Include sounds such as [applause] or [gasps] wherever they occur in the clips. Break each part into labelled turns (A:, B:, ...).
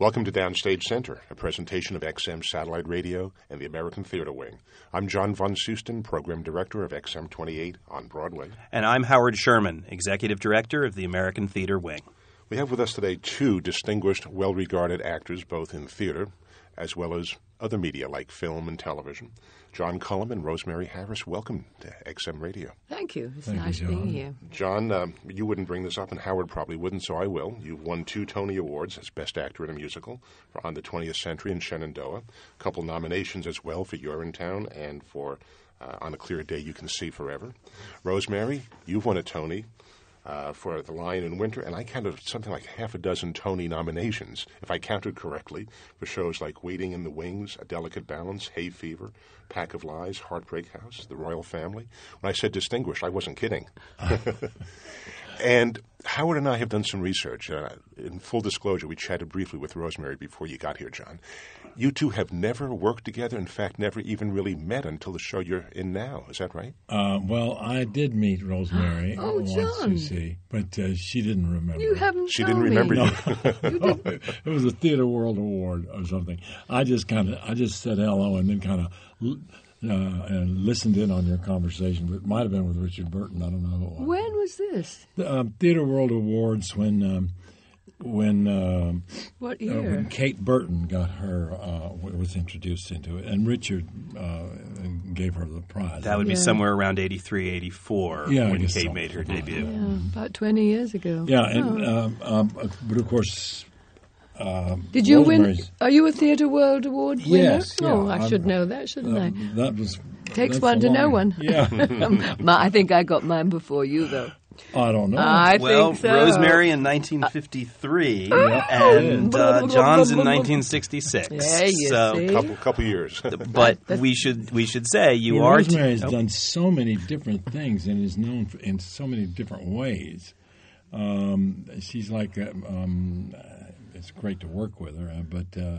A: Welcome to Downstage Center, a presentation of XM Satellite Radio and the American Theater Wing. I'm John Von Soosten, Program Director of XM 28 on Broadway.
B: And I'm Howard Sherman, Executive Director of the American Theater Wing.
A: We have with us today two distinguished, well regarded actors, both in theater as well as other media like film and television. John Cullum and Rosemary Harris, welcome to XM Radio.
C: Thank you. It's
D: Thank
C: nice
D: John.
C: being here.
A: John, um, you wouldn't bring this up, and Howard probably wouldn't, so I will. You've won two Tony Awards as Best Actor in a Musical for On the 20th Century and Shenandoah. A couple nominations as well for Urinetown and for uh, On a Clear Day You Can See Forever. Rosemary, you've won a Tony. Uh, for The Lion in Winter, and I counted something like half a dozen Tony nominations, if I counted correctly, for shows like Waiting in the Wings, A Delicate Balance, Hay Fever, Pack of Lies, Heartbreak House, The Royal Family. When I said distinguished, I wasn't kidding. [laughs] [laughs] And Howard and I have done some research. Uh, in full disclosure, we chatted briefly with Rosemary before you got here, John. You two have never worked together. In fact, never even really met until the show you're in now. Is that right?
D: Uh, well, I did meet Rosemary [gasps]
C: Oh,
D: once,
C: John.
D: you see, but uh, she didn't remember.
C: You haven't
A: She didn't remember
C: me.
A: you. [laughs] [laughs]
D: it was a Theater World Award or something. I just kind of, I just said hello and then kind of uh, and listened in on your conversation. It might have been with Richard Burton. I don't know.
C: When was this?
D: The um, Theater World Awards when um, when um,
C: What
D: uh,
C: year?
D: when Kate Burton got her uh, was introduced into it, and Richard uh, gave her the prize.
B: That would be somewhere around 83, 84
D: Yeah,
B: when Kate
D: so.
B: made her debut.
C: yeah, about 20 years ago.
D: Yeah, and
C: Oh.
D: um, um, but of course, um,
C: Did you win? Are you a Theatre World Award winner?
D: Yes,
C: Oh,
D: yeah,
C: I
D: I'm-
C: should know that, shouldn't
D: uh,
C: I?
D: that was
C: Takes one
D: a
C: to know one.
D: Yeah, [laughs]
C: My, I think I got mine before you, though.
D: I don't know.
C: I
B: Well,
C: think so.
B: Rosemary in 1953,
D: Yeah. [laughs]
B: and uh, John's in 1966.
C: Yeah, you
B: so,
C: see.
A: couple couple years. [laughs]
B: but we should we should say you
D: Well,
B: are.
D: Rosemary has
B: oh,
D: done so many different things and is known for, in so many different ways. Um, she's like, uh, um, uh, it's great to work with her, uh, but uh,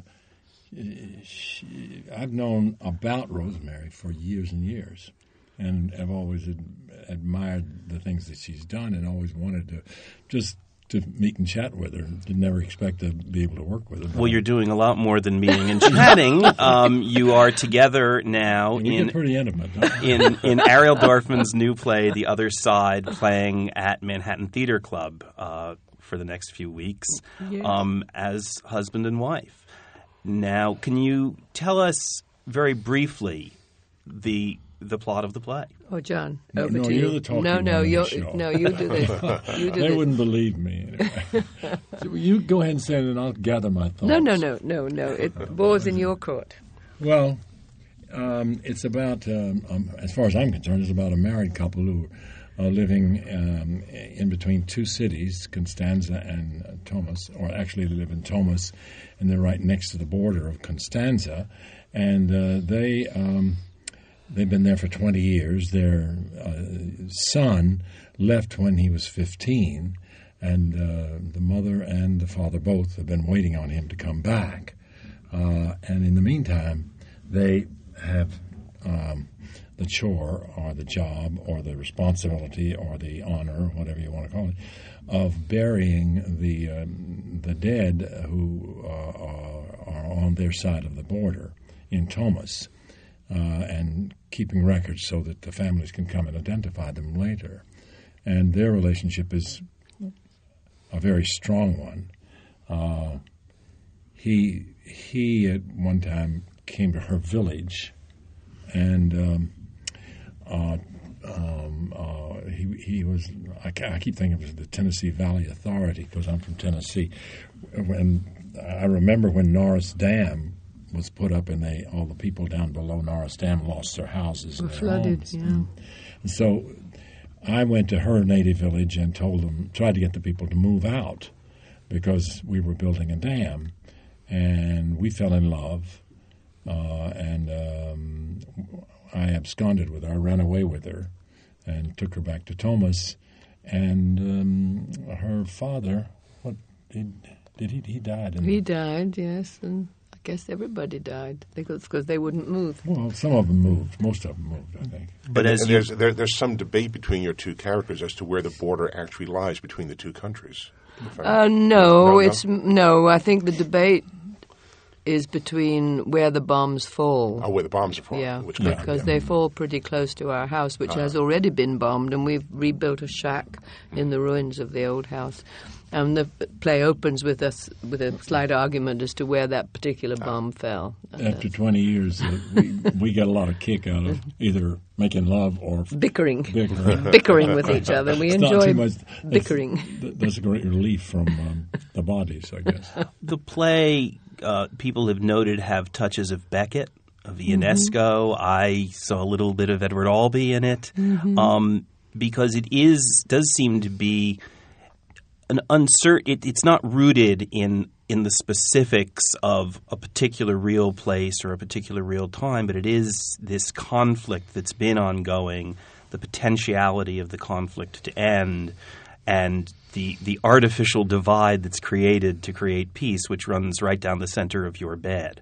D: she, I've known about Rosemary for years and years, and I've always ad- admired the things that she's done, and always wanted to just to meet and chat with her. Did never expect to be able to work with her.
B: well, you're doing a lot more than meeting and chatting. [laughs] Um, you are together now in
D: pretty intimate.
B: In in Ariel Dorfman's new play, The Other Side, playing at Manhattan Theater Club uh, for the next few weeks
C: Yes.
B: um, as husband and wife. Now, can you tell us very briefly the the plot of the play?
C: Oh, John,
D: No,
C: over
D: no,
C: to
D: you're the talking
C: no,
D: one
C: no,
D: on the
C: you no, you do this. You do [laughs]
D: They
C: this.
D: wouldn't believe me. Anyway. [laughs] so you go ahead and say it, and I'll gather my thoughts.
C: No, no, no, no, no. It bores in your court.
D: Well, um, it's about, um, um, as far as I'm concerned, it's about a married couple who are living um, in between two cities, Constanza and uh, Tomis, or actually they live in Tomis, and they're right next to the border of Constanza, and uh, they. Um, They've been there for 20 years. Their uh, son left when he was 15, and uh, the mother and the father both have been waiting on him to come back. Uh, and in the meantime, they have um, the chore or the job or the responsibility or the honor, whatever you want to call it, of burying the um, the dead who uh, are, on their side of the border in Tomis uh, and keeping records so that the families can come and identify them later. And their relationship is a very strong one. Uh, he he at one time came to her village, and um, uh, um, uh, he he was I, I keep thinking it was the Tennessee Valley Authority because I'm from Tennessee. When I remember when Norris Dam was put up and they all the people down below Norris Dam lost their houses
C: Were
D: and
C: flooded,
D: homes.
C: yeah.
D: And so I went to her native village and told them, tried to get the people to move out because we were building a dam. And we fell in love. Uh, and um, I absconded with her, I ran away with her, and took her back to Tomis. And um, her father, what did, did he? He died. In
C: He died, yes, and I guess everybody died because they wouldn't move.
D: Well, some of them moved. Most of them moved, I think.
B: But
A: and,
B: as
A: and there's there, there's some debate between your two characters as to where the border actually lies between the two countries.
C: Uh, no,
A: No, no?
C: it's no. I think the debate is between where the bombs fall.
A: oh, where the bombs are falling.
C: Yeah,
A: Which
D: Yeah.
C: because
A: yeah.
C: they fall pretty close to our house, which has already been bombed, and we've rebuilt a shack in the ruins of the old house. And the play opens with us with a slight argument as to where that particular bomb fell. And, uh,
D: After 20 years, uh, we, we get a lot of kick out of [laughs] either making love or
C: bickering,
D: bickering. [laughs]
C: bickering with each other. We
D: It's not too
C: enjoy
D: much- that's-
C: bickering.
D: th- That's a great relief from um, the bodies, I guess. [laughs]
B: the play, uh, people have noted, have touches of Beckett, of Ionesco. I saw a little bit of Edward Albee in it, um, because it is does seem to be an uncertain. It, it's not rooted in in the specifics of a particular real place or a particular real time, but it is this conflict that's been ongoing, the potentiality of the conflict to end, and the the artificial divide that's created to create peace, which runs right down the center of your bed.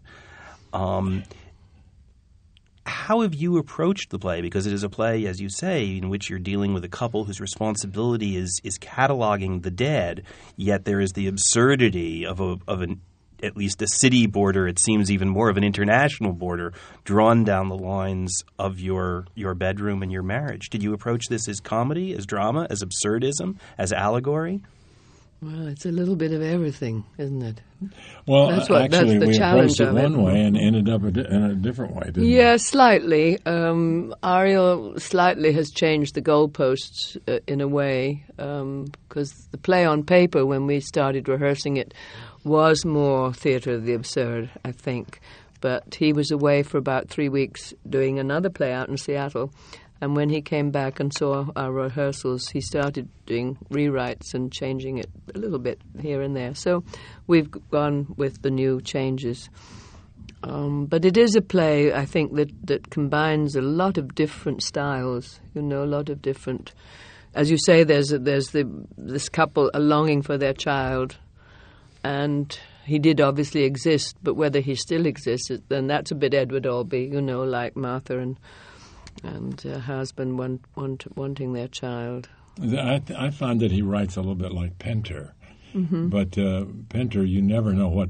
B: Um, how have you approached the play? Because it is a play, as you say, in which you're dealing with a couple whose responsibility is is cataloging the dead. Yet there is the absurdity of a of an at least a city border. It seems even more of an international border drawn down the lines of your your bedroom and your marriage. Did you approach this as comedy, as drama, as absurdism, as allegory?
C: Well, it's a little bit of everything, isn't it?
D: Well,
C: That's what- that's the
D: we
C: challenge
D: approached it
C: of it.
D: one way and ended up a di- in a different way, didn't
C: Yeah, slightly. Um, Ariel slightly has changed the goalposts uh, in a way because the play on paper, when we started rehearsing it, was more theatre of the absurd, I think. But he was away for about three weeks doing another play out in Seattle. And when he came back and saw our rehearsals, he started doing rewrites and changing it a little bit here and there. So we've gone with the new changes. Um, but it is a play, I think, that, that combines a lot of different styles. You know, a lot of different. As you say, there's a, there's the this couple a longing for their child, and he did obviously exist. But whether he still exists, then that's a bit Edward Albee. You know, like Martha and and her husband want, want, wanting their child.
D: I, th- I find that he writes a little bit like Pinter.
C: Mm-hmm.
D: But uh, Pinter, you never know what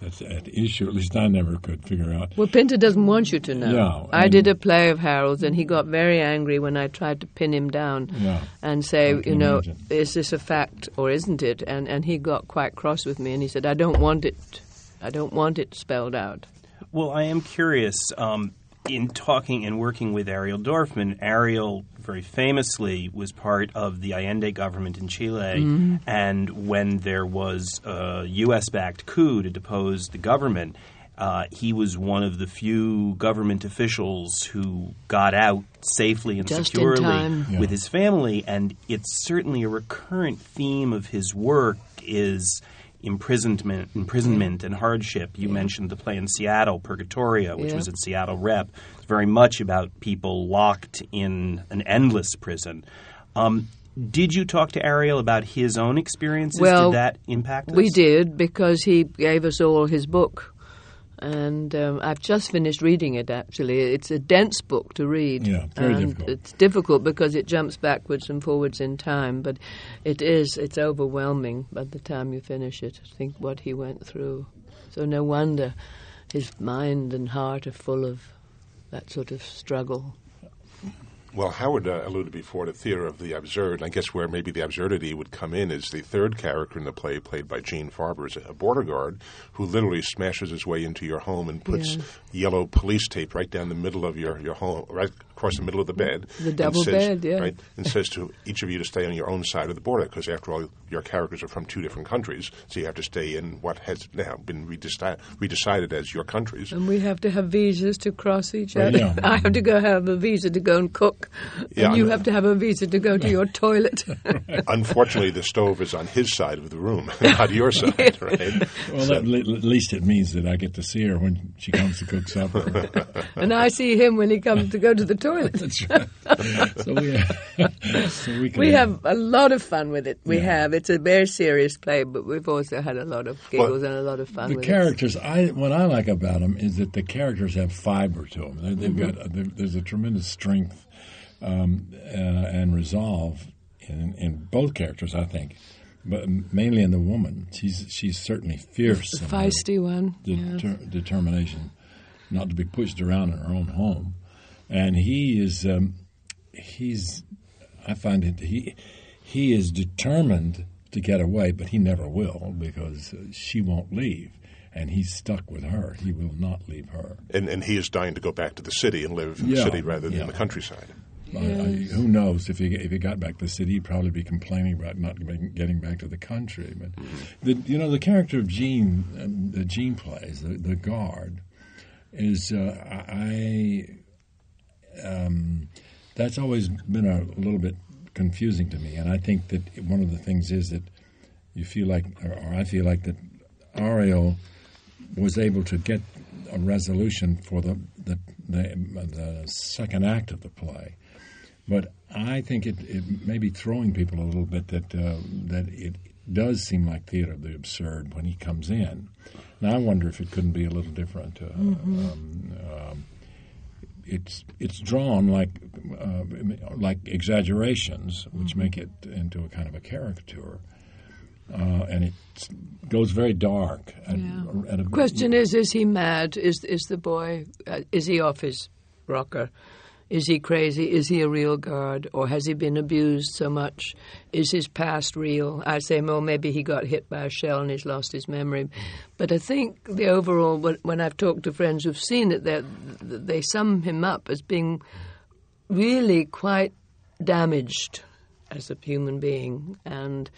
D: that's at issue. At least I never could figure out.
C: Well, Pinter doesn't want you to know.
D: Yeah,
C: I
D: and-
C: did a play of Harold's, and he got very angry when I tried to pin him down
D: Yeah.
C: and say,
D: I can
C: you know,
D: imagine.
C: is this a fact or isn't it? And and he got quite cross with me, and he said, I don't want it. I don't want it spelled out.
B: Well, I am curious. Um, in talking and working with Ariel Dorfman, Ariel very famously was part of the Allende government in Chile, and when there was a U.S. backed coup to depose the government, uh, he was one of the few government officials who got out safely and
C: Just
B: securely.
D: Yeah.
B: with his family, and it's certainly a recurrent theme of his work is imprisonment, imprisonment and hardship. You mentioned the play in Seattle, Purgatorio, which
C: Yeah.
B: was at Seattle Rep. It's very much about people locked in an endless prison. Um, did you talk to Ariel about his own experiences?
C: Well,
B: did that impact us?
C: We did because he gave us all his book. And um, I've just finished reading it. Actually, it's a dense book to read.
D: Yeah, very
C: and
D: difficult.
C: It's difficult because it jumps backwards and forwards in time, but it is. It's overwhelming by the time you finish it. Think what he went through. So no wonder his mind and heart are full of that sort of struggle.
A: Well, Howard uh, alluded before to theater of the absurd. and I guess where maybe the absurdity would come in is the third character in the play, played by Gene Farber, is a border guard who literally smashes his way into your home and puts yellow police tape right down the middle of your, your home, right across the middle of the bed.
C: The double
A: says-
C: bed, yeah.
A: Right, and says to each of you to stay on your own side of the border because, after all, your characters are from two different countries, so you have to stay in what has now been redeci- redecided as your countries.
C: And we have to have visas to cross each
D: Well,
C: other.
D: yeah. [laughs]
C: I have to go have a visa to go and cook,
A: Yeah,
C: and you
A: I-
C: have to have a visa to go to your [laughs] toilet. [laughs]
A: Unfortunately, the stove is on his side of the room, not your side, right?
D: Well,
A: So-
D: at, le- at least it means that I get to see her when she comes to cook supper.
C: and I see him when he comes to go to the toilet. [laughs]
D: That's right. so we, [laughs] so we,
C: We have a lot of fun with it. We have. It's a very serious play, but we've also had a lot of giggles and a lot of fun
D: the characters. I what I like about them is that the characters have fiber to them. They, they've
C: Mm-hmm.
D: got there- there's a tremendous strength um, uh, and resolve in, in both characters. I think, but mainly in the woman. She's she's certainly fierce.
C: it. Feisty one. yeah.
D: deter- determination not to be pushed around in her own home, and he is um, he's I find it he he is determined to get away, but he never will because she won't leave, and he's stuck with her. He will not leave her.
A: And, and he is dying to go back to the city and live in
D: Yeah,
A: the city rather than
D: yeah.
A: the countryside.
D: I, I, who knows if he if he got back to the city, he'd probably be complaining about not getting- getting back to the country. But the you know the character of Gene, um, the Gene plays the, the guard, is uh, I. Um, that's always been a little bit confusing to me, and I think that one of the things is that you feel like, or, I feel like that Ariel was able to get a resolution for the the, the the second act of the play. But I think it, it may be throwing people a little bit that uh, that it does seem like theater of the absurd when he comes in. Now I wonder if it couldn't be a little different. Uh, um, um, it's it's drawn like uh, like exaggerations, which make it into a kind of a caricature, uh, and it goes very dark. At,
C: Yeah.
D: at a,
C: Question is: Is he mad? Is is the boy? Uh, is he off his rocker? Is he crazy? Is he a real guard, or has he been abused so much? Is his past real? I say, well, maybe he got hit by a shell and he's lost his memory. But I think the overall, when- I've talked to friends who've seen it, they sum him up as being really quite damaged as a human being and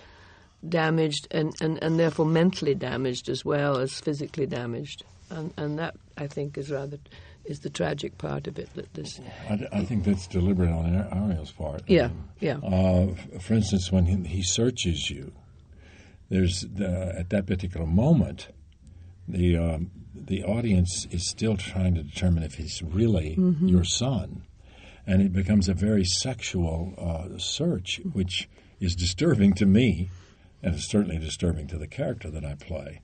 C: damaged and, and, and therefore mentally damaged as well as physically damaged. And, and that, I think, is rather is the tragic part of it. That this,
D: I, I think that's deliberate on Ariel's part.
C: yeah, yeah.
D: Uh, for instance, when he, he searches you, there's the, at that particular moment, the um, the audience is still trying to determine if he's really your son, and it becomes a very sexual uh, search, which is disturbing to me, and it's certainly disturbing to the character that I play.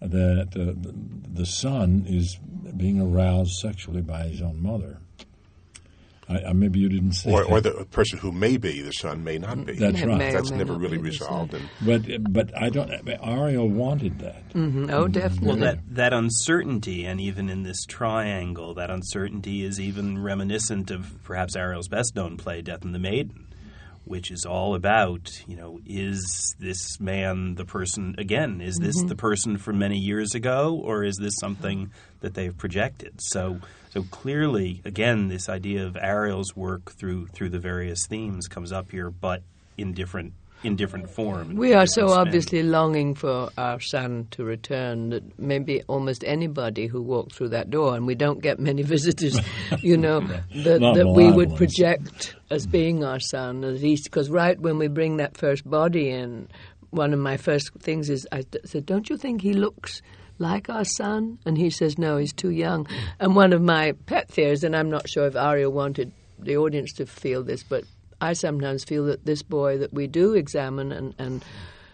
D: That uh, the, the son is being aroused sexually by his own mother. I, I, maybe you didn't say
A: Or,
D: that.
A: or the person who may be the son may not be.
D: That's right.
C: may
A: That's
C: may
A: never really resolved. And
D: But but I don't. Ariel wanted that.
C: Mhm. Oh, definitely.
B: Well, that, that uncertainty, and even in this triangle, that uncertainty is even reminiscent of perhaps Ariel's best known play, Death and the Maiden, which is all about, you know, is this man the person, again, is this mm-hmm. the person from many years ago, or is this something that they've projected? So, so clearly, again, this idea of Ariel's work through through the various themes comes up here, but in different in different form.
C: We are so
B: different spin.
C: obviously longing for our son to return that maybe almost anybody who walked through that door, and we don't get many [laughs] visitors, you know, [laughs] that,
D: Not
C: that we would
D: ones.
C: project as mm-hmm. being our son. At least, because right when we bring that first body in, one of my first things is I d- said, "Don't you think he looks?" Like our son, and he says no, he's too young. And one of my pet fears, and I'm not sure if Ariel wanted the audience to feel this, but I sometimes feel that this boy that we do examine and, and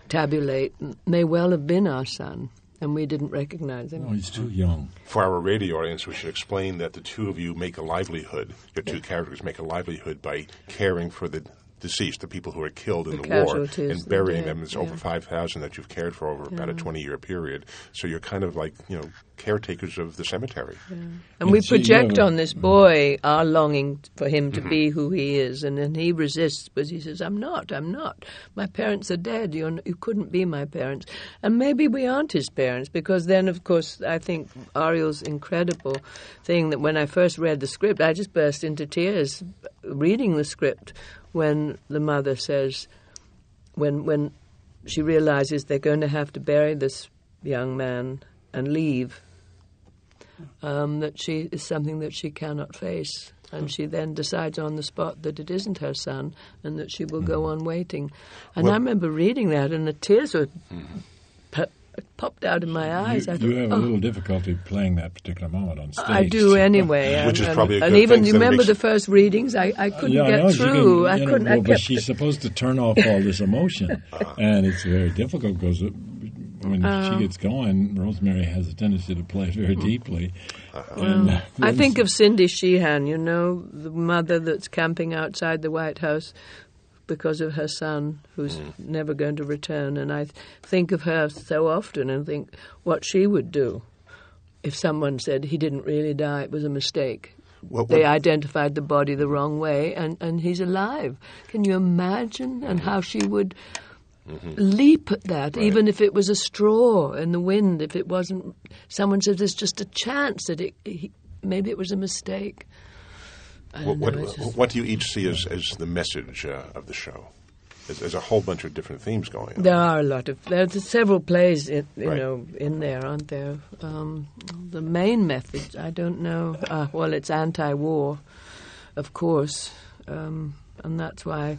C: tabulate may well have been our son, and we didn't recognize him.
D: Oh, he's too young.
A: for our radio audience, we should explain that the two of you make a livelihood. Your two characters make a livelihood by caring for the deceased, the people who are killed in
C: The
A: the, war, and burying them. It's
C: yeah.
A: over 5,000 that you've cared for over about a 20 year period. So you're kind of like, you know, caretakers of the cemetery.
C: And we
D: Yeah, so you
C: project
D: have
C: on this mm. boy our longing for him to mm-hmm. be who he is, and then he resists, but he says, "I'm not. I'm not. My parents are dead. You're, n- you couldn't be my parents." And maybe we aren't his parents, because then, of course, I think Ariel's incredible thing that when I first read the script, I just burst into tears reading the script when the mother says, when when she realizes they're going to have to bury this young man and leave um, that she is something that she cannot face. And she then decides on the spot that it isn't her son and that she will go on waiting. And I remember reading that, and the tears were. pu- it popped out of my eyes.
D: You,
C: I
D: you
C: thought,
D: have a
C: oh,
D: little difficulty playing that particular moment on stage.
C: I do anyway,
A: Which
C: and,
A: is probably a
C: and, even
A: thing,
C: you
A: so
C: remember
A: makes-
C: the first readings. I, I couldn't
D: yeah, I know,
C: get
D: can-
C: through. I
D: know,
C: couldn't.
D: Well,
C: I
D: but she's supposed to turn off all this emotion, [laughs] and it's very difficult because when
C: Uh.
D: she gets going, Rosemary has a tendency to play it very deeply. And, uh,
C: Mm. I think of Cindy Sheehan, you know, the mother that's camping outside the White House because of her son who's hmm. never going to return. And I th- think of her so often and think what she would do if someone said he didn't really die, it was a mistake.
A: What-
C: they identified the body the wrong way and, and he's alive. Can you imagine? And how she would mm-hmm. leap at that, even if it was a straw in the wind, if it wasn't. Someone said there's just a chance that it, he, maybe it was a mistake.
A: What, what,
C: just-
A: what do you each see as, as the message uh, of the show? There's, there's a whole bunch of different themes going on.
C: There are a lot of there's several plays, in, you
A: Right.
C: know, in there, aren't there? Um, the main message I don't know. Uh, well, it's anti-war, of course, um, and that's why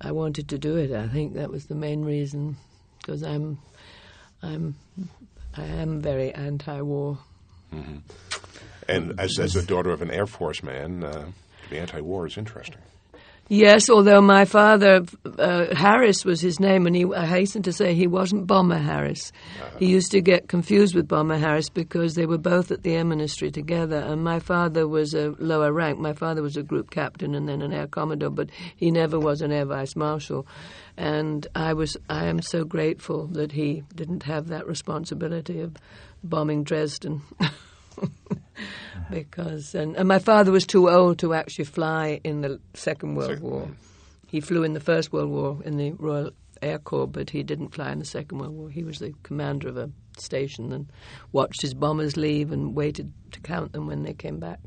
C: I wanted to do it. I think that was the main reason, because I'm, I'm, I am very anti-war.
A: And as, as the daughter of an Air Force man, uh, the anti-war is interesting.
C: Yes, although my father, uh, Harris was his name, and he, I hasten to say he wasn't Bomber Harris. He used to get confused with Bomber Harris because they were both at the Air Ministry together, and my father was a lower rank. My father was a group captain and then an air commodore, but he never was an air vice marshal. And I was, I am so grateful that he didn't have that responsibility of bombing Dresden. [laughs] [laughs] because and, and my father was too old to actually fly in the Second World
A: Second-
C: War. He flew in the First World War in the Royal Air Corps, but he didn't fly in the Second World War. He was the commander of a station and watched his bombers leave and waited to count them when they came back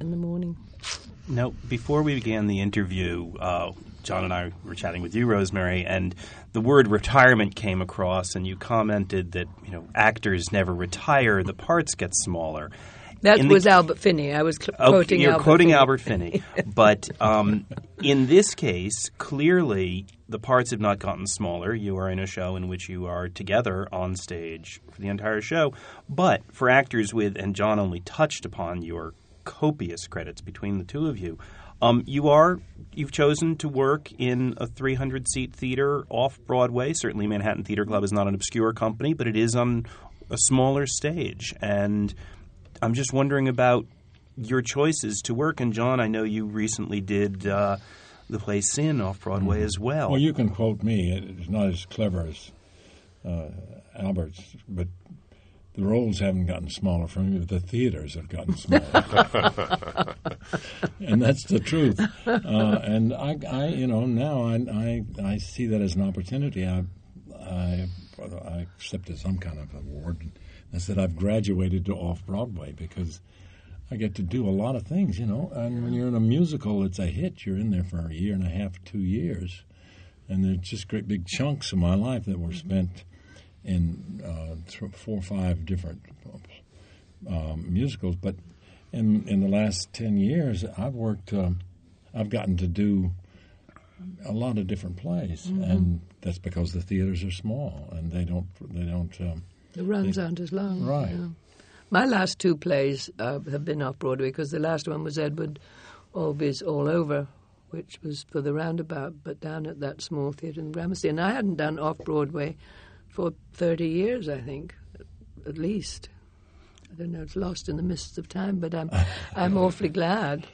C: in the morning.
B: Now, before we began the interview, uh, John and I were chatting with you, Rosemary, and the word retirement came across, and you commented that you know actors never retire; the parts get smaller.
C: That
B: In the-
C: was Albert Finney. I was cl-
B: Oh,
C: quoting
B: you're
C: Albert
B: quoting
C: Finney.
B: Albert Finney, but um, in this case, clearly the parts have not gotten smaller. You are in a show in which you are together on stage for the entire show. But for actors with, and John only touched upon your copious credits between the two of you. Um, you are you've chosen to work in a 300 seat theater off Broadway. Certainly, Manhattan Theater Club is not an obscure company, but it is on a smaller stage. And I'm just wondering about your choices to work. And John, I know you recently did uh, the play Sin off Broadway as well.
D: Well, you can quote me. It's not as clever as uh, Albert's, but the roles haven't gotten smaller for me, but the theaters have gotten smaller. [laughs] and that's the truth. Uh, and I, I, you know, now I, I, I see that as an opportunity. I, I, I accepted some kind of award. I said I've graduated to off Broadway because I get to do a lot of things, you know. And when you're in a musical, it's a hit. You're in there for a year and a half, two years, and there's just great big chunks of my life that were spent in uh, th- four or five different um, musicals. But in in the last ten years, I've worked. Um, I've gotten to do a lot of different plays, and that's because the theaters are small and they don't they don't. Um,
C: The runs aren't as long.
D: Right.
C: yeah. My last two plays uh, have been off Broadway because the last one was Edward Albee's All Over, which was for the roundabout, but down at that small theatre in Gramercy. And I hadn't done off Broadway for 30 years, I think, at least. I don't know, it's lost in the mists of time, but I'm, I'm [laughs] awfully glad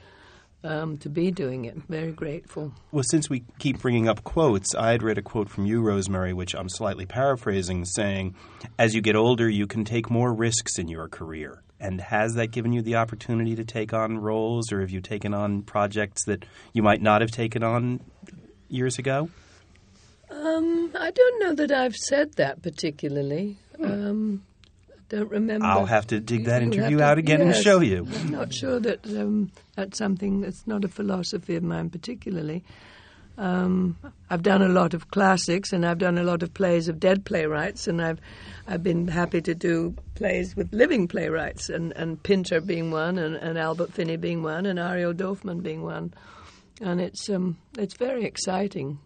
C: um, to be doing it. Very grateful.
B: Well, since we keep bringing up quotes, I had read a quote from you, Rosemary, which I'm slightly paraphrasing, saying, As you get older, you can take more risks in your career. And has that given you the opportunity to take on roles, or have you taken on projects that you might not have taken on years ago?
C: Um, I don't know that I've said that particularly. Um, I don't remember.
B: I'll have to dig that interview
C: to-
B: out again and show you.
C: I'm not sure that um, that's something that's not a philosophy of mine particularly. Um, I've done a lot of classics and I've done a lot of plays of dead playwrights, and I've I've been happy to do plays with living playwrights, and, and Pinter being one, and, and Albert Finney being one, and Ariel Dorfman being one, and it's um, it's very exciting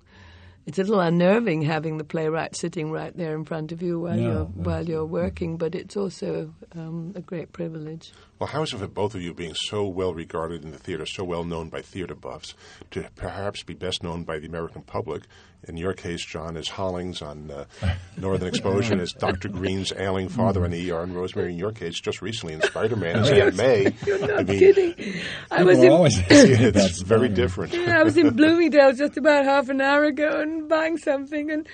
C: it's a little unnerving having the playwright sitting right there in front of you while
D: Yeah,
C: you're
D: that's-
C: while you're working, but it's also um, a great privilege.
A: Well, how is it for both of you being so well regarded in the theater, so well known by theater buffs, to perhaps be best known by the American public? In your case, John, as Hollings on uh, Northern Exposure, and as Dr. Green's ailing father on the ER, and Rosemary, in your case, just recently in Spider Man, as Aunt May. [laughs]
C: You're not
A: I mean,
C: kidding. I was in,
D: always [laughs]
A: It's
D: that's
A: very
D: funny.
A: different.
C: Yeah, I was in Bloomingdale just about half an hour ago and buying something, and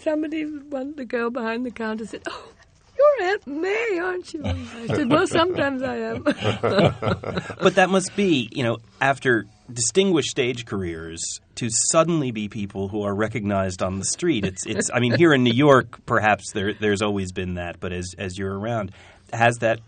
C: somebody, one the girl behind the counter said, "Oh, you're Aunt May, aren't you?" I said, "Well, sometimes I am." [laughs]
B: But that must be, you know, after distinguished stage careers, to suddenly be people who are recognized on the street. It's, it's. I mean, here in New York, perhaps there, there's always been that, but as as you're around, has that?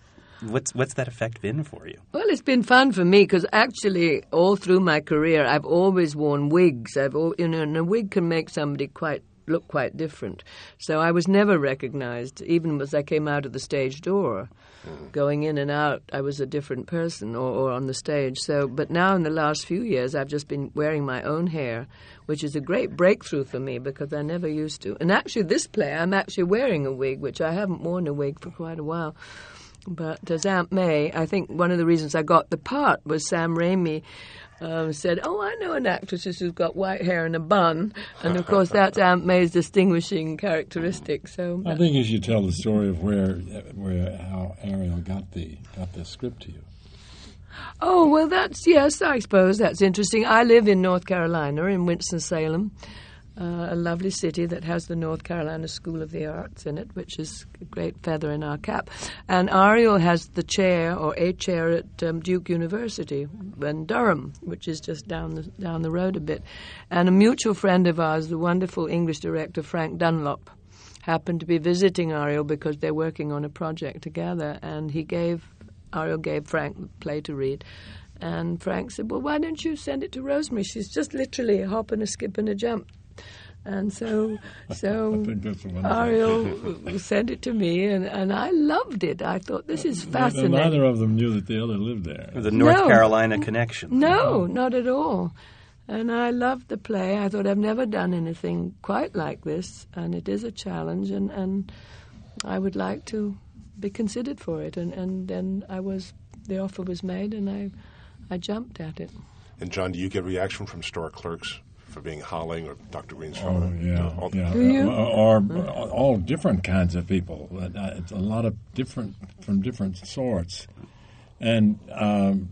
B: What's what's that effect been for you?
C: Well, it's been fun for me because actually, all through my career, I've always worn wigs. I've, you know, and a wig can make somebody quite look quite different. So I was never recognized, even as I came out of the stage door. Hmm. Going in and out, I was a different person, or, or on the stage. So, but now in the last few years, I've just been wearing my own hair, which is a great breakthrough for me because I never used to. And actually, this play, I'm actually wearing a wig, which I haven't worn a wig for quite a while. But as Aunt May, I think one of the reasons I got the part was Sam Raimi um, said, "Oh, I know an actress who's got white hair and a bun," and of course that's [laughs] Aunt May's distinguishing characteristic. So
D: I think you should tell the story of where, where how Ariel got the got the script to you.
C: Oh, well, that's, yes, I suppose that's interesting. I live in North Carolina, in Winston-Salem, uh, a lovely city that has the North Carolina School of the Arts in it, which is a great feather in our cap. And Ariel has the chair, or a chair, at um, Duke University in Durham, which is just down the, down the road a bit. And a mutual friend of ours, the wonderful English director Frank Dunlop, happened to be visiting Ariel because they're working on a project together, and he gave Ariel gave Frank the play to read. And Frank said, Well, why don't you send it to Rosemary? She's just literally a hop and a skip and a jump. And so, so [laughs]
D: I think that's wonderful.
C: Ariel sent it to me, and, and I loved it. I thought, this is
D: And
C: fascinating.
D: Neither of them knew that the other lived there.
B: The North
C: No.
B: Carolina connection.
C: No, not at all. And I loved the play. I thought I've never done anything quite like this, and it is a challenge, and, and I would like to be considered for it. And, and then I was, the offer was made, and I, I jumped at it.
A: And John, do you get reaction from store clerks for being Holling or Dr. Green's
D: Oh
A: father?
D: yeah,
A: All-
D: yeah.
C: Do you?
D: Or, or all different kinds of people. Uh, It's a lot of different from different sorts. And um,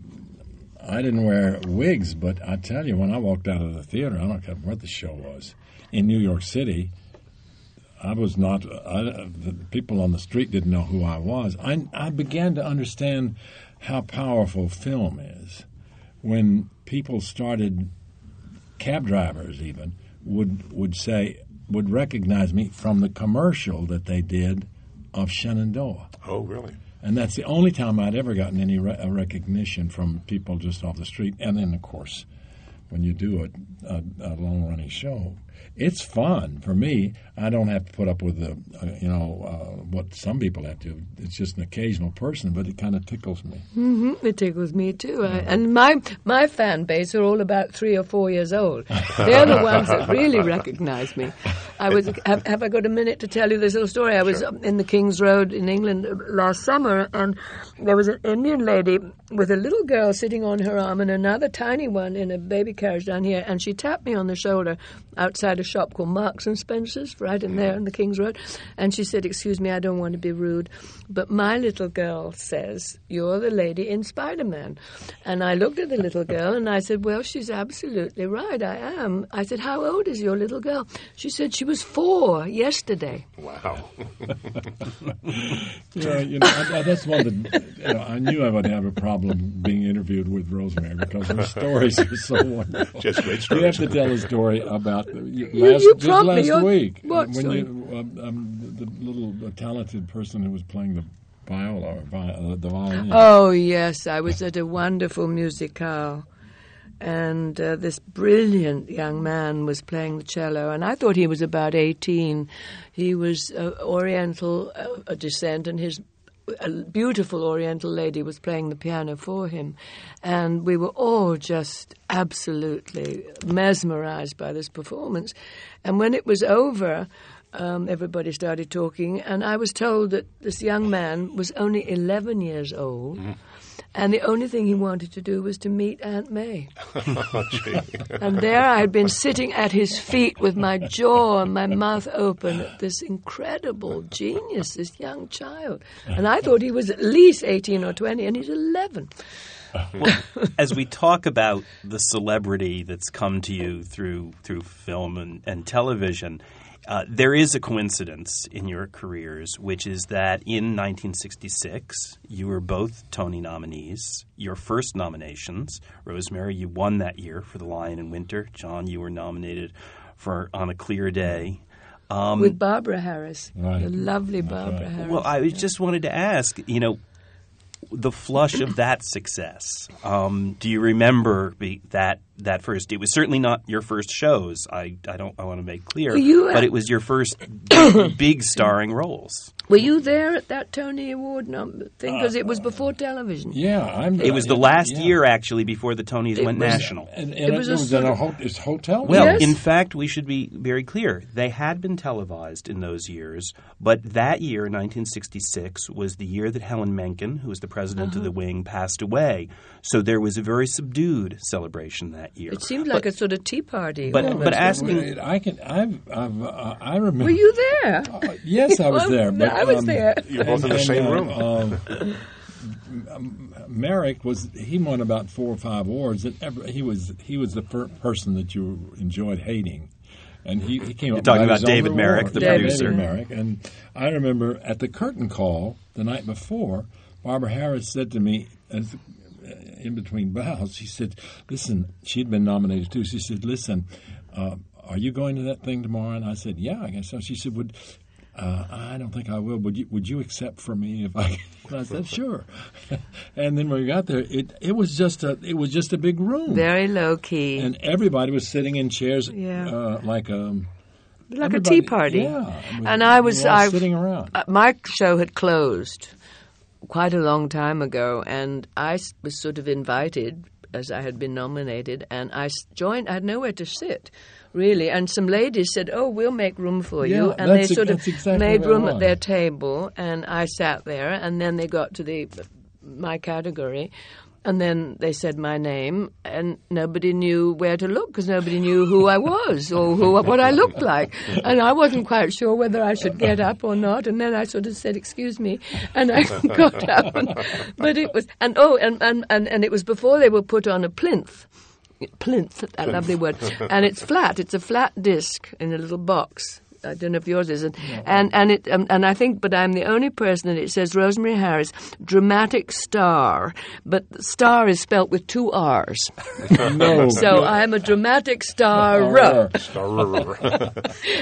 D: I didn't wear wigs, but I tell you, when I walked out of the theater, I don't care what the show was in New York City. I was not. I, the people on the street didn't know who I was. I, I began to understand how powerful film is when people started cab drivers even would would say would recognize me from the commercial that they did of Shenandoah.
A: Oh, really?
D: And that's the only time I'd ever gotten any re- recognition from people just off the street. And then, of course, when you do a, a, a long running show, it's fun for me. I don't have to put up with the, uh, you know, uh, what some people have to. It's just an occasional person, but it kind of tickles me.
C: hmm It tickles me too. I, and my my fan base are all about three or four years old. They're the ones that really recognize me. I was have, have I got a minute to tell you this little story? I was um, in the King's Road in England uh, last summer, and there was an Indian lady with a little girl sitting on her arm and another tiny one in a baby carriage down here, and she tapped me on the shoulder outside a shop called Marks and Spencer's, right in there mm. on the King's Road, and she said, "Excuse me, I don't want to be rude, but my little girl says you're the lady in Spider-Man," and I looked at the little girl and I said, "Well, she's absolutely right. I am." I said, "How old is your little girl?" She said she was four yesterday.
A: Wow. [laughs]
D: Yeah, you know, I, I, that's one of the. You know, I knew I would have a problem being interviewed with Rosemary because her [laughs] stories are so wonderful.
A: Just great stories.
D: You have to tell a story about the, you, last,
C: you
D: just last
C: You're-
D: week
C: what
D: when you um, um, the, little uh, talented person who was playing the viola or vi- uh, the violin.
C: Oh yes, I was at a wonderful musicale, and uh, this brilliant young man was playing the cello, and I thought he was about eighteen. He was uh, Oriental uh, descent, and his a beautiful Oriental lady was playing the piano for him, and we were all just absolutely mesmerized by this performance. And when it was over, um, everybody started talking, and I was told that this young man was only 11 years old. And the only thing he wanted to do was to meet Aunt May. [laughs]
A: Oh.
C: And there I had been sitting at his feet with my jaw and my mouth open at this incredible genius, this young child. And I thought he was at least 18 or 20, and he's 11.
B: As we talk about the celebrity that's come to you through through film and, and television, uh, there is a coincidence in your careers, which is that in 1966 you were both Tony nominees. Your first nominations, Rosemary, you won that year for The Lion in Winter. John, you were nominated for On a Clear Day. Um,
C: with Barbara Harris,
D: Right.
C: the lovely
D: That's
C: Barbara
D: right.
C: Harris.
B: Well, I was- just wanted to ask, you know, the flush of that success. Um, do you remember be, that that first? It was certainly not your first shows. I, I don't. I want to make clear,
C: you, uh,
B: but it was your first big, [coughs] big starring roles.
C: Were you there at that Tony Award number thing? Because it was before television.
D: Yeah, I'm.
B: It was the last
D: yeah.
B: year, actually, before the Tonys
C: It
B: went
C: was-
B: national.
D: And, and
C: It
D: it,
C: was
D: was,
C: a
D: in a ho- hotel.
B: Well,
C: Yes.
B: in fact, we should be very clear. They had been televised in those years, but that year, 1966, was the year that Helen Menken, who was the president
C: Uh-huh.
B: of the wing, passed away. So there was a very subdued celebration that year.
C: It seemed like a sort of tea party.
B: but-
C: almost.
B: but asking-
D: I can. I've. I've uh, I remember.
C: Were you there?
D: Uh, yes, I was [laughs] there. But,
C: I was
D: um,
C: there. [laughs]
A: You're both in the same
D: uh,
A: room.
D: um, um, Merrick was he won about four or five awards. And ever, he was he was the fir- person that you enjoyed hating, and he, he came up.
B: talking about David Merrick,
D: award.
B: the
D: Yeah,
C: producer.
D: David Merrick, and I remember at the curtain call the night before, Barbara Harris said to me as in between bows, she said, "Listen, she'd been nominated too. She said, listen." Uh, are you going to that thing tomorrow? And I said, "Yeah, I guess so." She said, "Would uh, I don't think I will. Would you Would you accept for me if I?" [laughs] And I said, "Sure." [laughs] and then when we got there, it it was just a it was just a big room,
C: Very low key.
D: and everybody was sitting in chairs,
C: Yeah.
D: uh, like um
C: like a tea party.
D: Yeah,
C: And I was-
D: we were all
C: I've-
D: sitting around.
C: Uh, my show had closed quite a long time ago, and I was sort of invited as I had been nominated, and I joined. I had nowhere to sit, really, and some ladies said, "Oh, we'll make room for you," and they sort of
D: exactly
C: made room at their table, and I sat there, and then they got to the my category. And then they said my name, and nobody knew where to look because nobody knew who I was or who what I looked like, and I wasn't quite sure whether I should get up or not. And then I sort of said, "Excuse me," and I [laughs] got up. And, but it was, and oh, and, and, and, and it was before they were put on a plinth. Plinth, that lovely word, and it's flat. It's a flat disc in a little box. I don't know if yours is, and and and, it, um, and I think, but I'm the only person that it says Rosemary Harris, dramatic star, but star is spelt with two R's. [laughs]
D: no, [laughs]
C: So I'm a dramatic star.
D: Star.
A: Star-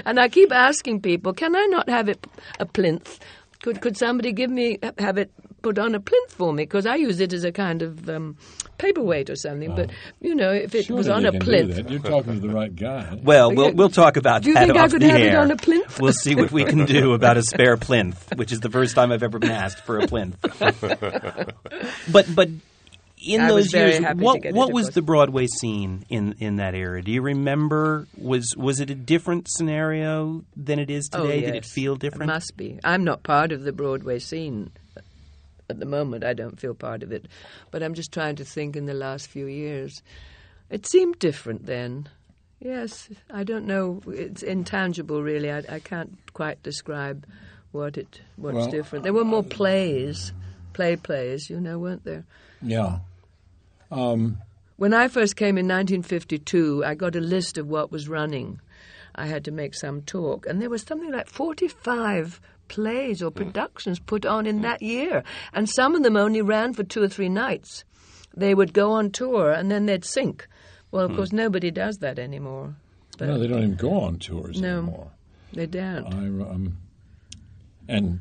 C: And I keep asking people, can I not have it a plinth? Could could somebody give me have it put on a plinth for me? Because I use it as a kind of um, paperweight or something. But you know, if it
D: Sure
C: was on a plinth.
D: You're talking to the right guy. [laughs]
B: Well, we'll we'll talk about
C: Do you
B: that
C: think I could
B: the
C: have it on a plinth?
B: We'll see what we can do about a spare plinth, which is the first time I've ever been asked for a plinth. [laughs] but but in
C: I
B: those
C: was
B: years, what what was the Broadway scene in in that era? Do you remember? Was was it a different scenario than it is
C: Oh,
B: today? Did it feel different?
C: must be. I'm not part of the Broadway scene at the moment. I don't feel part of it, but I'm just trying to think in the last few years. It seemed different then. Yes, I don't know. It's intangible, really. I, I can't quite describe what it what's
D: Well,
C: different. There were more plays, play plays, you know, weren't there?
D: Yeah.
C: Um, when I first came in 1952, I got a list of what was running. I had to make some talk, and there was something like 45 plays or productions put on in that year, and some of them only ran for two or three nights. They would go on tour and then they'd sink. Well, of course, nobody does that anymore. But
D: No, they don't even go on tours
C: No.
D: anymore.
C: they don't.
D: I um, and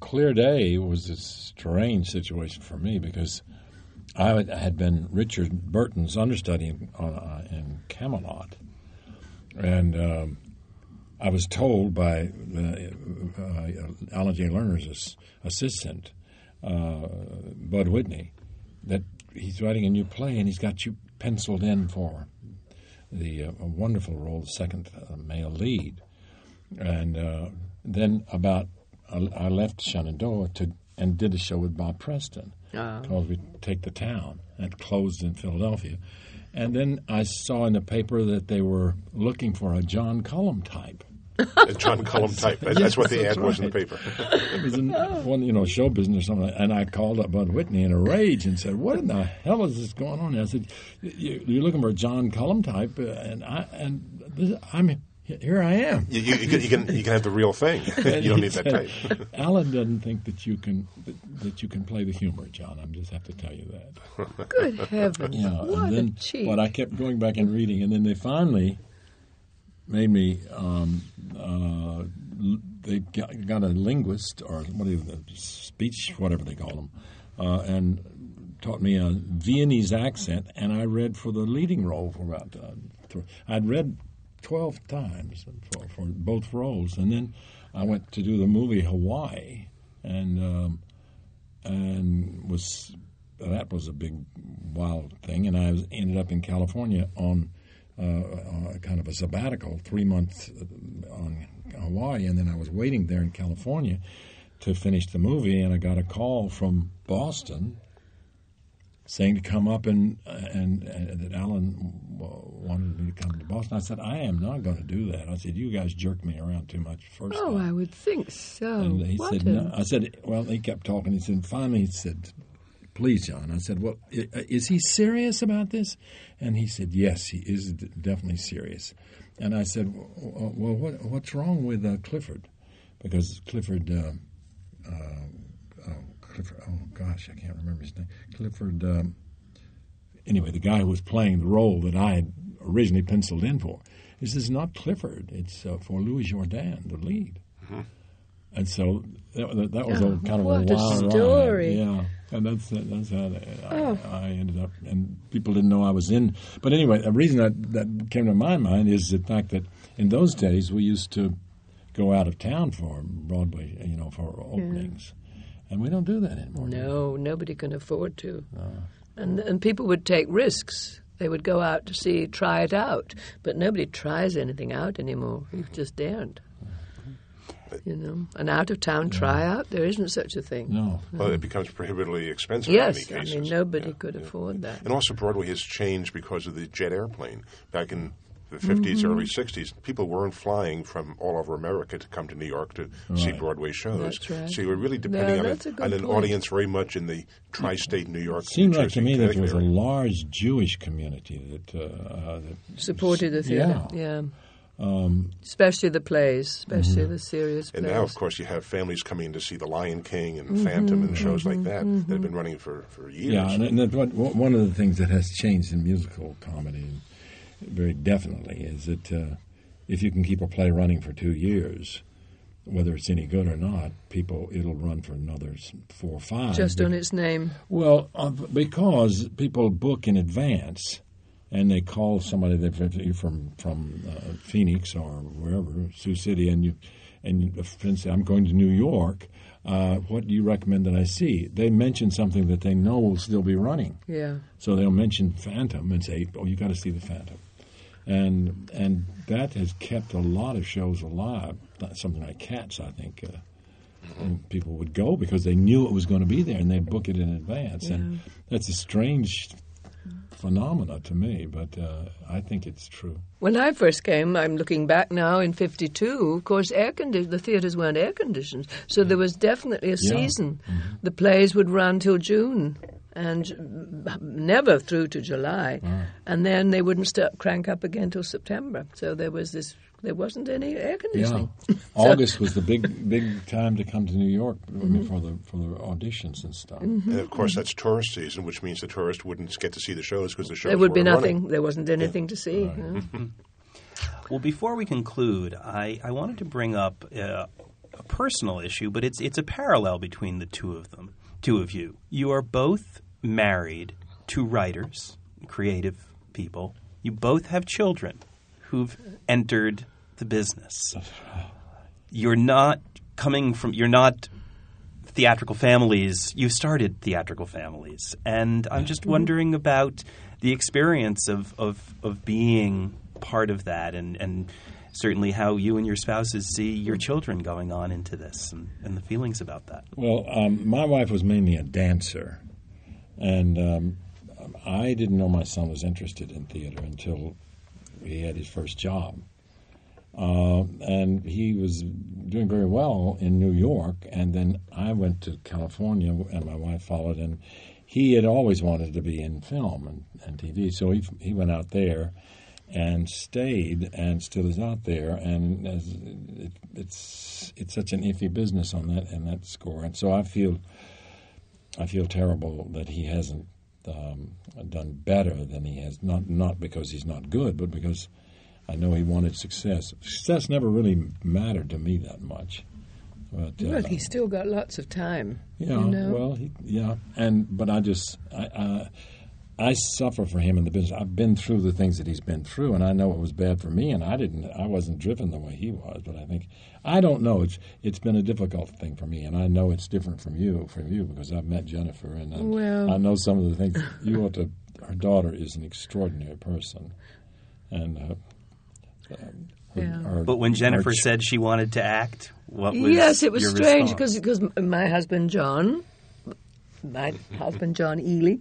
D: Clear Day was a strange situation for me because I had- had been Richard Burton's understudy in, uh, in Camelot, and um, I was told by the, uh, Alan J. Lerner's ass- assistant, uh, Bud Whitney, that he's writing a new play and he's got you penciled in for the uh, wonderful role, the second uh, male lead. And uh, then about I, I left Shenandoah to and did a show with Bob Preston
C: Ah.
D: called "We Take the Town" and closed in Philadelphia. And then I saw in the paper that they were looking for a John Cullum type.
A: A John Cullum type. That- That's what the
D: Yes,
A: ad was in the paper.
D: It was in one, you know, show business or something. And I called up Bud Whitney in a rage and said, "What in the hell is this going on?" And I said, "You- "You're looking for a John Cullum type, uh, and I and this, I'm here. I am."
A: You, you, you, can, you, can, have the real thing. [laughs] You don't
D: he
A: need that
D: said,
A: tape.
D: Alan doesn't think that you can that, that you can play the humor, John. I just have to tell you that.
C: Good heavens!
D: Yeah,
C: what
D: and then,
C: a cheat!
D: But I kept going back and reading, and then they finally made me. Um, uh, they got, got a linguist or what do you, speech, whatever they call them, uh, and taught me a Viennese accent, and I read for the leading role for about. Uh, I'd read twelve times for, for both roles, and then I went to do the movie Hawaii, and. Um, and was that was a big wild thing. And I was, ended up in California on uh, uh, kind of a sabbatical, three months uh, on Hawaii, and then I was waiting there in California to finish the movie, and I got a call from Boston saying to come up and and, and that Alan wanted me to come to Boston. I said I am not going to do that. I said you guys jerked me around too much first
C: oh,
D: time.
C: I would think so.
D: And he
C: what
D: said,
C: a-
D: no. I said, well, he kept talking. He said, finally, he said, please, John. I said, well, is he serious about this? And he said, yes, he is definitely serious. And I said, well, well what, what's wrong with uh, Clifford? Because Clifford, uh, uh, oh, Clifford, oh gosh, I can't remember his name. Clifford, um, anyway, the guy who was playing the role that I had originally penciled in for. He says, not Clifford, it's uh, for Louis Jourdan, the lead. And so that, that, was
C: Oh,
D: a kind of a wild ride.
C: story.
D: Yeah, and that's that's how I,
C: Oh.
D: I ended up, and people didn't know I was in. But anyway, the reason that that came to my mind is the fact that in those days we used to go out of town for Broadway, you know, for openings, and we don't do that anymore.
C: No, nobody can afford to. And and people would take risks. They would go out to see, try it out. But nobody tries anything out anymore. You just daren't. You know, an out of town tryout, there isn't such a thing.
D: No.
A: Well, it becomes prohibitively expensive
C: Yes,
A: in
C: I mean nobody
A: Yeah,
C: could
A: yeah.
C: afford that.
A: And also, Broadway has changed because of the jet airplane. Back in the 50s,
C: Mm-hmm.
A: early 60s, people weren't flying from all over America to come to New York to see Broadway shows.
C: That's right.
A: So you were really depending on,
C: that's
A: a,
C: a
A: on an
C: point.
A: audience very much in the tri state New York.
D: It seemed
A: New
D: like to me that there was a large Jewish community that, uh, uh, that
C: Supported the theatre,
D: Yeah.
C: Yeah. especially the plays, especially the serious
A: And
C: plays.
A: now, of course, you have families coming to see The Lion King and
C: Mm-hmm,
A: Phantom and shows like that that have been running for, for years.
D: Yeah, and, and what, what- one of the things that has changed in musical comedy very definitely is that uh, if you can keep a play running for two years, whether it's any good or not, people it'll run for another four or five.
C: Just
D: Be-
C: on its name.
D: well, uh, because people book in advance, and they call somebody that from from uh, Phoenix or wherever, Sioux City, and you and a friend say, "I'm going to New York. Uh, what do you recommend that I see?" They mention something that they know will still be running,
C: Yeah.
D: so they'll mention Phantom and say, "Oh, you got to see the Phantom," and and that has kept a lot of shows alive. Something like Cats, I think. Uh, and people would go because they knew it was going to be there and they book it in advance. And that's a strange phenomena to me, but uh, I think it's true.
C: When I first came, I'm looking back now in '52. Of course, air condi- the theatres weren't air conditioned, so there was definitely a
D: Yeah.
C: season. The plays would run till June and mm, never through to July, and then they wouldn't start crank up again till September. So there was this. There wasn't any air
D: Yeah, [laughs]
C: conditioning.
D: August was the big big time to come to New York I mean, for the for the auditions and stuff.
C: Mm-hmm.
A: And of course, that's tourist season, which means the tourist wouldn't get to see the shows because the shows
C: There would be nothing.
A: running.
C: There wasn't anything to see. yeah. [laughs]
B: Well, before we conclude, I, I wanted to bring up uh, a personal issue, but it's it's a parallel between the two of them, two of you. You are both married to writers, creative people. You both have children who've entered the business. You're not coming from. You're not theatrical families. You started theatrical families, and I'm just mm-hmm. wondering about the experience of of, of being part of that, and and certainly how you and your spouses see your children going on into this, and, and the feelings about that.
D: Well, um, my wife was mainly a dancer, and um, I didn't know my son was interested in theater until he had his first job. Uh, and he was doing very well in New York, and then I went to California, and my wife followed, and he had always wanted to be in film and, and TV, so he he went out there and stayed, and still is out there, and as it, it's it's such an iffy business on that and that score, and so I feel I feel terrible that he hasn't um, done better than he has. Not not because he's not good, but because I know he wanted success. Success never really mattered to me that much. But, uh,
C: Well, he's still got lots of time.
D: yeah,
C: you know?
D: well, he, yeah, and but I just I, I I suffer for him in the business. I've been through the things that he's been through, and I know it was bad for me, and I didn't. I wasn't driven the way he was, but I think I don't know. It's it's been a difficult thing for me, and I know it's different from you from you because I've met Jennifer, and I,
C: Well-
D: I know some of the things you ought to. Her daughter is an extraordinary person, and. Uh, um, her-
C: Yeah.
D: her-
B: But when Jennifer
D: her-
B: said she wanted to act, what was
C: yes, it was
B: your
C: strange
B: response?
C: because my husband John, my husband John Ehle,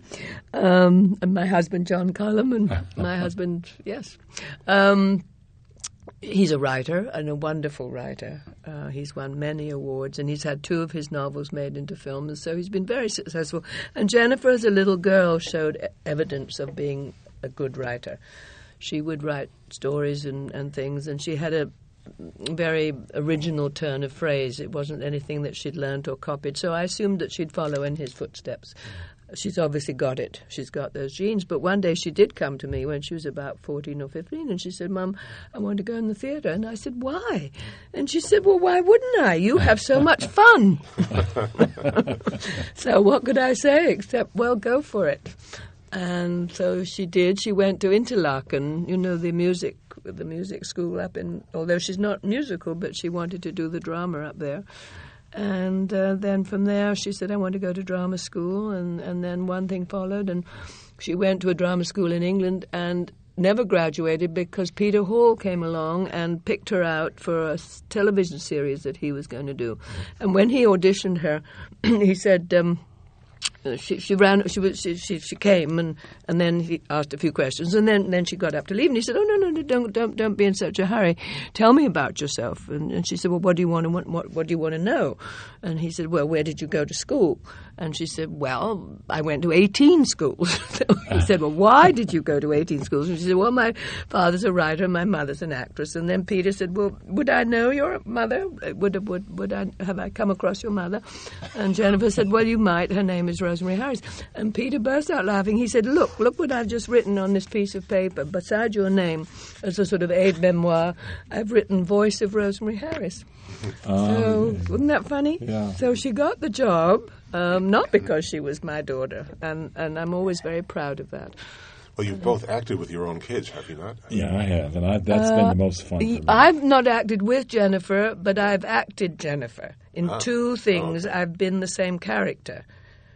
C: um, and my husband John Cullum, and my husband yes, um, he's a writer and a wonderful writer. Uh, he's won many awards, and he's had two of his novels made into films, so he's been very successful. And Jennifer, as a little girl, showed evidence of being a good writer. She would write stories and, and things, and she had a very original turn of phrase. It wasn't anything that she'd learnt or copied, so I assumed that she'd follow in his footsteps. She's obviously got it. She's got those genes. But one day she did come to me when she was about 14 or 15 and she said, Mum, I want to go in the theatre. And I said, Why? And she said, Well, why wouldn't I? You have so much fun. [laughs] so what could I say except, Well, go for it. And so she did. She went to Interlochen, you know, the music the music school up in. Although she's not musical, but she wanted to do the drama up there. And uh, then from there, she said, "I want to go to drama school." And and then one thing followed, and she went to a drama school in England and never graduated because Peter Hall came along and picked her out for a television series that he was going to do. And when he auditioned her, [clears throat] he said. Um, uh, she, she ran. She was. She, she, she came and, and then he asked a few questions and then, then she got up to leave and he said, "Oh no no no don't don't don't be in such a hurry. Tell me about yourself." And, and she said, "Well, what do you want to what, what what do you want to know?" And he said, "Well, where did you go to school?" And she said, "Well, I went to 18 schools." [laughs] so he said, "Well, why did you go to 18 schools?" And she said, "Well, my father's a writer, and my mother's an actress." And then Peter said, "Well, would I know your mother? Would would would I have I come across your mother?" And Jennifer said, "Well, you might. Her name is Rosemary Harris." And Peter burst out laughing. He said, "Look, look what I've just written on this piece of paper. Beside your name, as a sort of aide memoire, I've written Voice of Rosemary Harris." [laughs] so wasn't that funny?
D: Yeah.
C: So she got the job, um, not because she was my daughter, and and I'm always very proud of that.
A: Well, you've both acted with your own kids, have you not?
D: Yeah, I have, and I, that's been the most fun. For me.
C: I've not acted with Jennifer, but I've acted Jennifer. In
A: Ah.
C: two things, I've been the same character.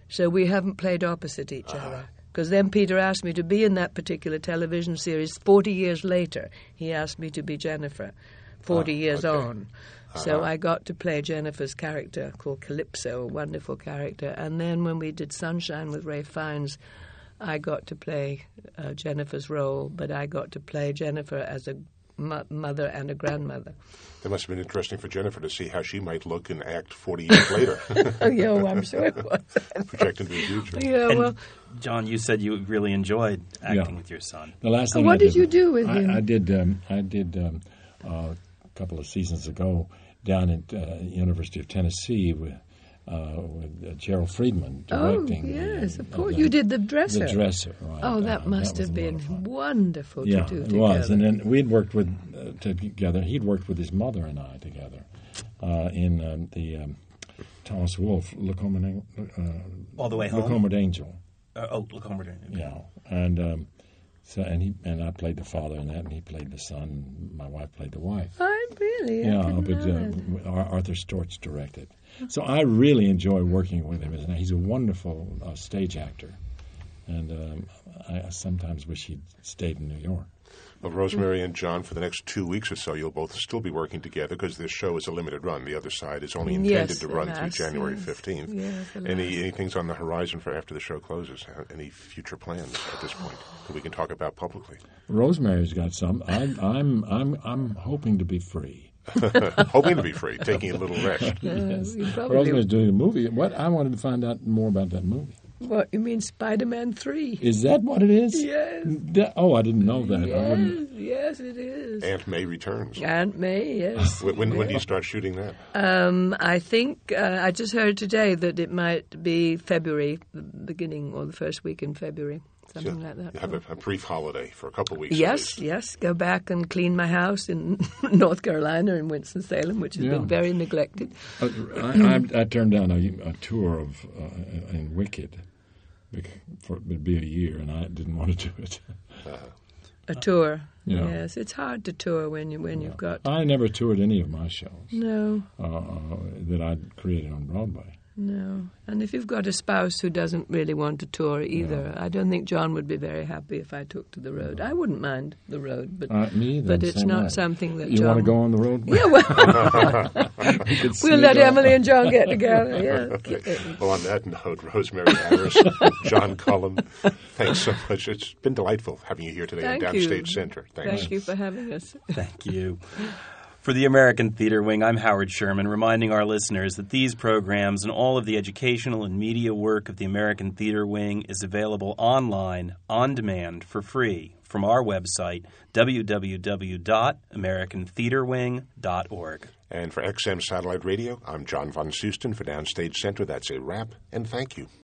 C: So we haven't played opposite each
A: Ah.
C: other. Because then Peter asked me to be in that particular television series 40 years later. He asked me to be Jennifer 40 years
A: Ah, okay.
C: on. So I got to play Jennifer's character called Calypso, a wonderful character. And then when we did Sunshine with Ralph Fiennes, I got to play uh, Jennifer's role, but I got to play Jennifer as a mo- mother and a grandmother.
A: That must have been interesting for Jennifer to see how she might look and act 40 years later, [laughs]
C: Oh, yeah, well, I'm sure it was.
A: project into the future.
C: yeah,
B: And
C: well,
B: John, you said you really enjoyed acting
D: Yeah.
B: with your son.
D: The last thing
C: what
D: I
C: did you do with
D: I,
C: him?
D: I did. Um, I did um, uh, a couple of seasons ago down at uh, University of Tennessee with, uh, with uh, Gerald Freedman
C: oh,
D: directing. the,
C: yes,
D: uh,
C: of course.
D: the-
C: You did the dresser.
D: The dresser, right.
C: Oh, that
D: Uh,
C: must
D: was
C: have been
D: of fun.
C: wonderful
D: Yeah,
C: to do Yeah,
D: it
C: together.
D: was. And then we'd worked with uh, together. He'd worked with his mother and I together uh, in um, the um, Thomas Wolfe Look Home and uh,
B: All the way home?
D: Home with Angel.
B: Uh, oh, look, Homer.
D: Yeah, and um, So and he and I played the father in that, and he played the son. And my wife played the wife.
C: I really.
D: Yeah, but uh, Arthur Storch directed. So I really enjoy working with him. He's a wonderful uh, stage actor, and um, I sometimes wish he'd stayed in New York.
A: Well, Rosemary and John, for the next two weeks or so, you'll both still be working together because this show is a limited run. The other side is only intended
C: Yes,
A: to
C: the
A: run through January 15th.
C: Yes, the
A: Any
C: last.
A: anything's on the horizon for after the show closes? Uh, Any future plans at this point that we can talk about publicly?
D: Rosemary's got some. I'm I'm I'm I'm hoping to be free. [laughs]
A: Hoping to be free, taking a little rest. [laughs]
D: Yes. Rosemary's doing a movie. What I wanted to find out more about that movie.
C: What you mean, Spider-Man Three?
D: Is that what it is?
C: Yes.
D: That- oh, I didn't know that. I
C: Yes, yes, it is.
A: Aunt May returns.
C: Aunt May, yes. [laughs]
A: When, when, when do you start shooting that?
C: Um, I think uh, I just heard today that it might be February, the beginning or the first week in February, something like that.
A: You have a, a brief holiday for a couple of weeks.
C: Yes, yes. Go back and clean my house in [laughs] North Carolina in Winston Salem, which has
D: Yeah.
C: been very neglected.
D: I, I, I, I turned down a, a tour of uh, in Wicked bec- for it'd be a year, and I didn't want to do it.
C: A tour.
D: Yeah.
C: Yes, it's hard to tour when you when you've got
D: I never toured any of my shows
C: no,
D: uh, uh, that I created on Broadway.
C: No. And if you've got a spouse who doesn't really want to tour either, I don't think John would be very happy if I took to the road. I wouldn't mind the road, but
D: Uh, me either.
C: but it's not
D: way.
C: something that
D: you
C: John
D: want to go on the road. [laughs]
C: Yeah, well, [laughs]
D: we [laughs]
C: we'll let
D: off.
C: Emily and John get together. Yeah.
A: Well, on that note, Rosemary Harris, John Cullum, thanks so much. It's been delightful having you here today
C: Thank
A: on
C: you.
A: Downstage Center. Thanks.
C: Thank you for having us.
B: Thank you. For the American Theater Wing, I'm Howard Sherman, reminding our listeners that these programs and all of the educational and media work of the American Theater Wing is available online, on demand, for free from our website, www.americantheaterwing.org.
A: And for XM Satellite Radio, I'm John von Soosten for Downstage Center. That's a wrap, and thank you.